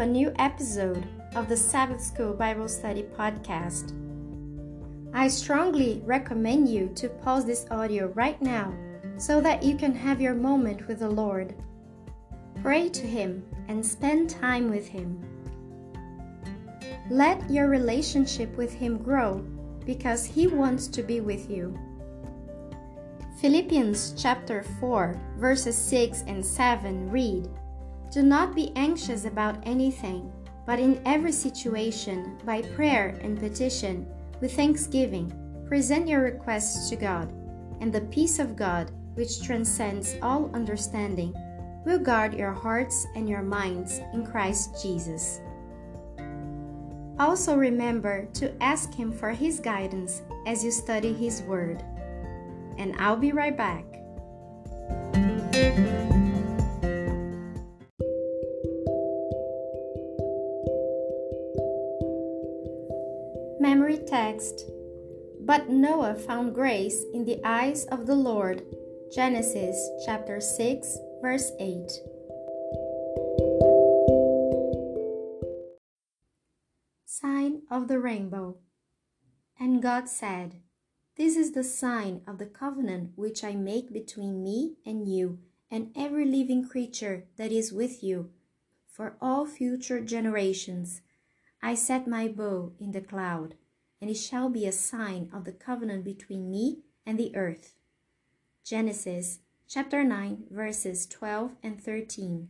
A new episode of the Sabbath School Bible Study Podcast. I strongly recommend you to pause this audio right now so that you can have your moment with the Lord. Pray to Him and spend time with Him. Let your relationship with Him grow because He wants to be with you. Philippians chapter 4, verses 6 and 7 read Do not be anxious about anything, but in every situation, by prayer and petition, with thanksgiving, present your requests to God, and the peace of God, which transcends all understanding, will guard your hearts and your minds in Christ Jesus. Also, remember to ask Him for His guidance as you study His Word and I'll be right back. Text But Noah found grace in the eyes of the Lord. Genesis chapter 6, verse 8. Sign of the Rainbow. And God said, this is the sign of the covenant which I make between me and you and every living creature that is with you for all future generations. I set my bow in the cloud, and it shall be a sign of the covenant between me and the earth. Genesis chapter 9, verses 12 and 13.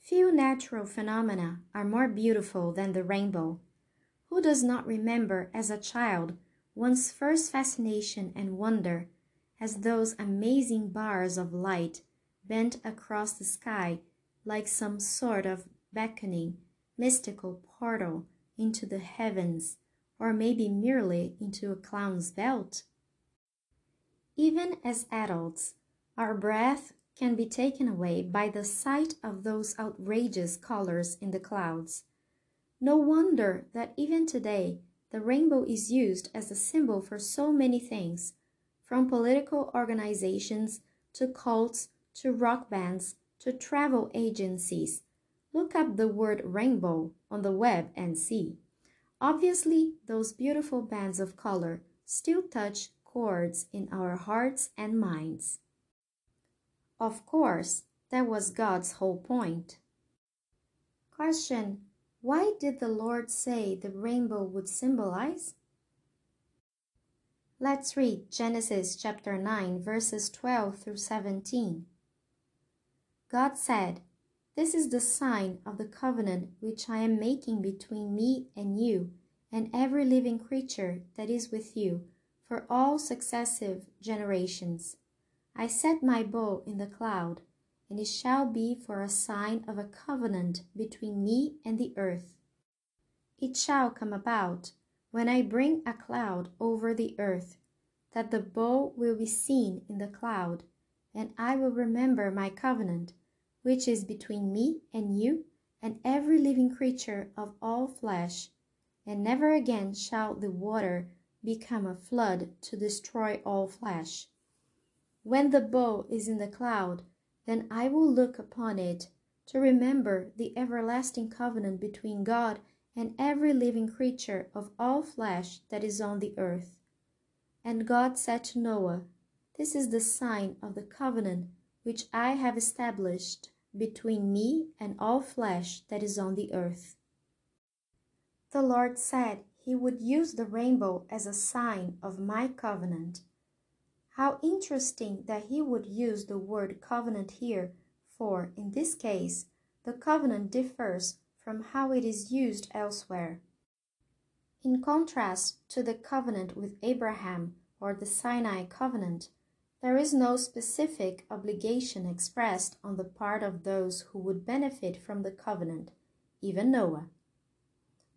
Few natural phenomena are more beautiful than the rainbow. Who does not remember as a child one's first fascination and wonder as those amazing bars of light bent across the sky like some sort of beckoning, mystical portal into the heavens, or maybe merely into a clown's belt? Even as adults, our breath can be taken away by the sight of those outrageous colors in the clouds. No wonder that even today the rainbow is used as a symbol for so many things, from political organizations to cults to rock bands to travel agencies. Look up the word rainbow on the web and see. Obviously, those beautiful bands of color still touch chords in our hearts and minds. Of course, that was God's whole point. Question why did the Lord say the rainbow would symbolize? Let's read Genesis chapter 9, verses 12 through 17. God said, This is the sign of the covenant which I am making between me and you and every living creature that is with you for all successive generations. I set my bow in the cloud and it shall be for a sign of a covenant between me and the earth. It shall come about, when I bring a cloud over the earth, that the bow will be seen in the cloud, and I will remember my covenant, which is between me and you and every living creature of all flesh, and never again shall the water become a flood to destroy all flesh. When the bow is in the cloud, then I will look upon it to remember the everlasting covenant between God and every living creature of all flesh that is on the earth. And God said to Noah, This is the sign of the covenant which I have established between me and all flesh that is on the earth. The Lord said he would use the rainbow as a sign of my covenant. How interesting that he would use the word covenant here, for in this case, the covenant differs from how it is used elsewhere. In contrast to the covenant with Abraham or the Sinai covenant, there is no specific obligation expressed on the part of those who would benefit from the covenant, even Noah.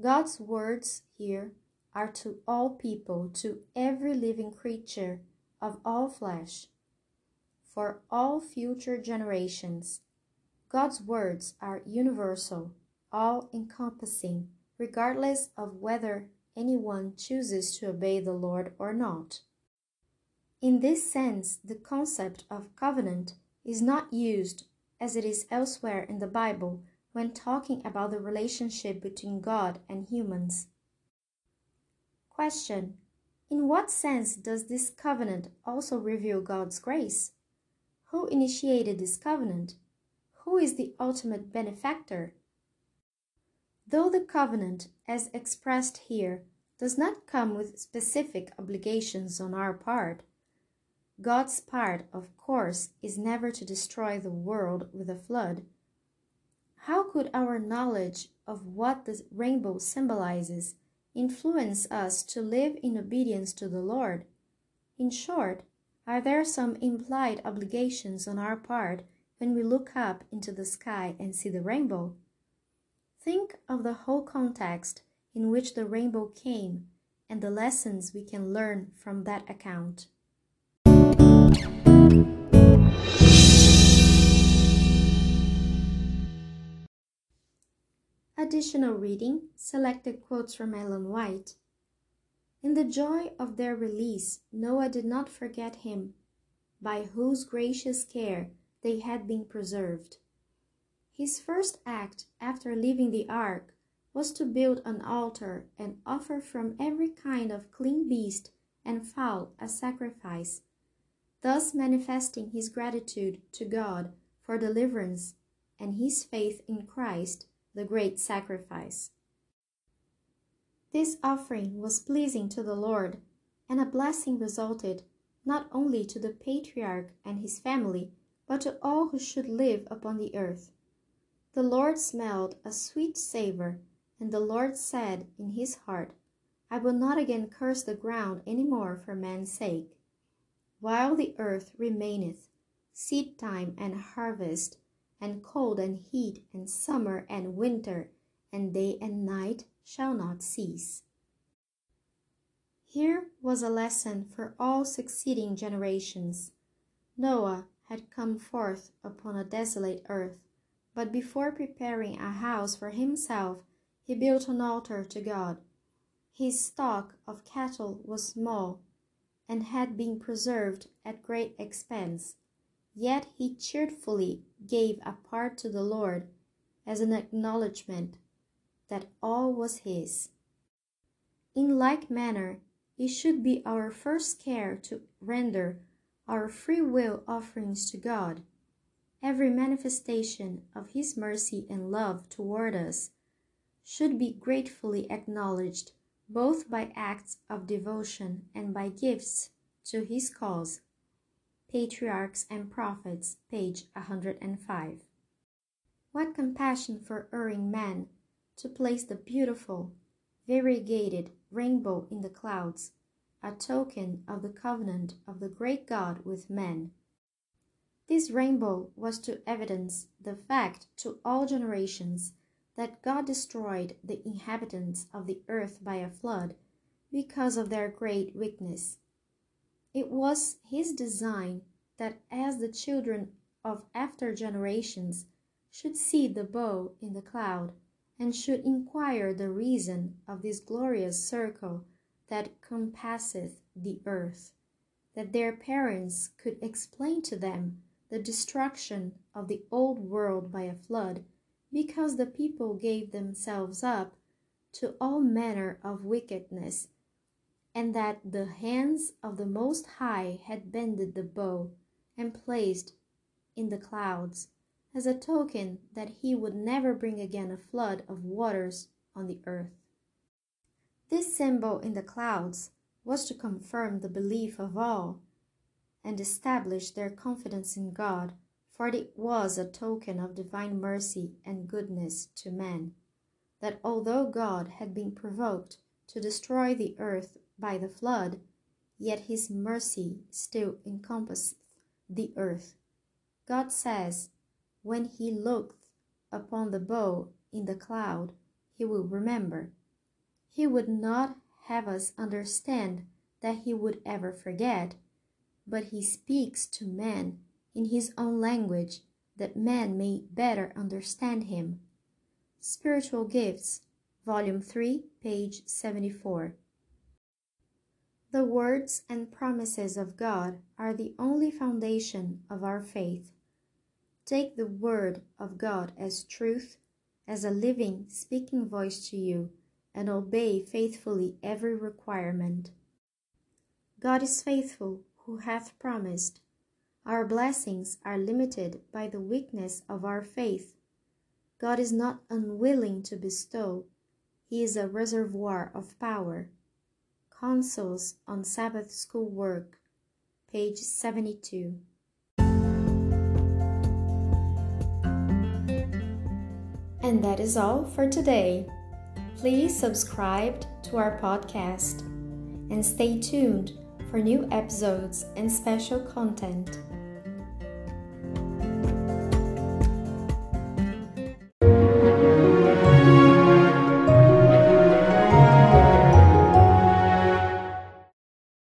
God's words here are to all people, to every living creature of all flesh, for all future generations. God's words are universal, all encompassing, regardless of whether anyone chooses to obey the Lord or not. In this sense, the concept of covenant is not used, as it is elsewhere in the Bible, when talking about the relationship between God and humans. Question In what sense does this covenant also reveal God's grace? Who initiated this covenant? Who is the ultimate benefactor? Though the covenant, as expressed here, does not come with specific obligations on our part, God's part, of course, is never to destroy the world with a flood. How could our knowledge of what the rainbow symbolizes influence us to live in obedience to the Lord? In short, are there some implied obligations on our part when we look up into the sky and see the rainbow? Think of the whole context in which the rainbow came and the lessons we can learn from that account. Additional reading selected quotes from Ellen White. In the joy of their release, Noah did not forget him, by whose gracious care they had been preserved. His first act after leaving the ark was to build an altar and offer from every kind of clean beast and fowl a sacrifice, thus manifesting his gratitude to God for deliverance and his faith in Christ, the great sacrifice. This offering was pleasing to the Lord, and a blessing resulted not only to the patriarch and his family, but to all who should live upon the earth. The Lord smelled a sweet savor and the Lord said in his heart, I will not again curse the ground any more for man's sake. While the earth remaineth, seed time and harvest, and cold and heat, and summer and winter, and day and night shall not cease. Here was a lesson for all succeeding generations. Noah had come forth upon a desolate earth, but before preparing a house for himself he built an altar to God. His stock of cattle was small, and had been preserved at great expense, yet he cheerfully gave a part to the Lord as an acknowledgment that all was his. In like manner, it should be our first care to render our free will offerings to God. Every manifestation of His mercy and love toward us should be gratefully acknowledged both by acts of devotion and by gifts to his cause. Patriarchs and Prophets, page 105. What compassion for erring man to place the beautiful, variegated rainbow in the clouds, a token of the covenant of the great God with men. This rainbow was to evidence the fact to all generations that God destroyed the inhabitants of the earth by a flood because of their great weakness. It was his design that as the children of after generations should see the bow in the cloud and should inquire the reason of this glorious circle that compasseth the earth, that their parents could explain to them the destruction of the old world by a flood because the people gave themselves up to all manner of wickedness, and that the hands of the Most High had bended the bow and placed in the clouds, as a token that he would never bring again a flood of waters on the earth. This symbol in the clouds was to confirm the belief of all and establish their confidence in God for it was a token of divine mercy and goodness to man, that although God had been provoked to destroy the earth by the flood, yet his mercy still encompasseth the earth. God says, When he looketh upon the bow in the cloud, he will remember. He would not have us understand that he would ever forget, but he speaks to man in his own language that man may better understand him. Spiritual Gifts, Volume 3, page 74. The words and promises of God are the only foundation of our faith. Take the Word of God as truth as a living, speaking voice to you and obey faithfully every requirement. God is faithful, who hath promised. Our blessings are limited by the weakness of our faith. God is not unwilling to bestow, He is a reservoir of power. Counsels on Sabbath School Work, page 72. And that is all for today. Please subscribe to our podcast and stay tuned for new episodes and special content.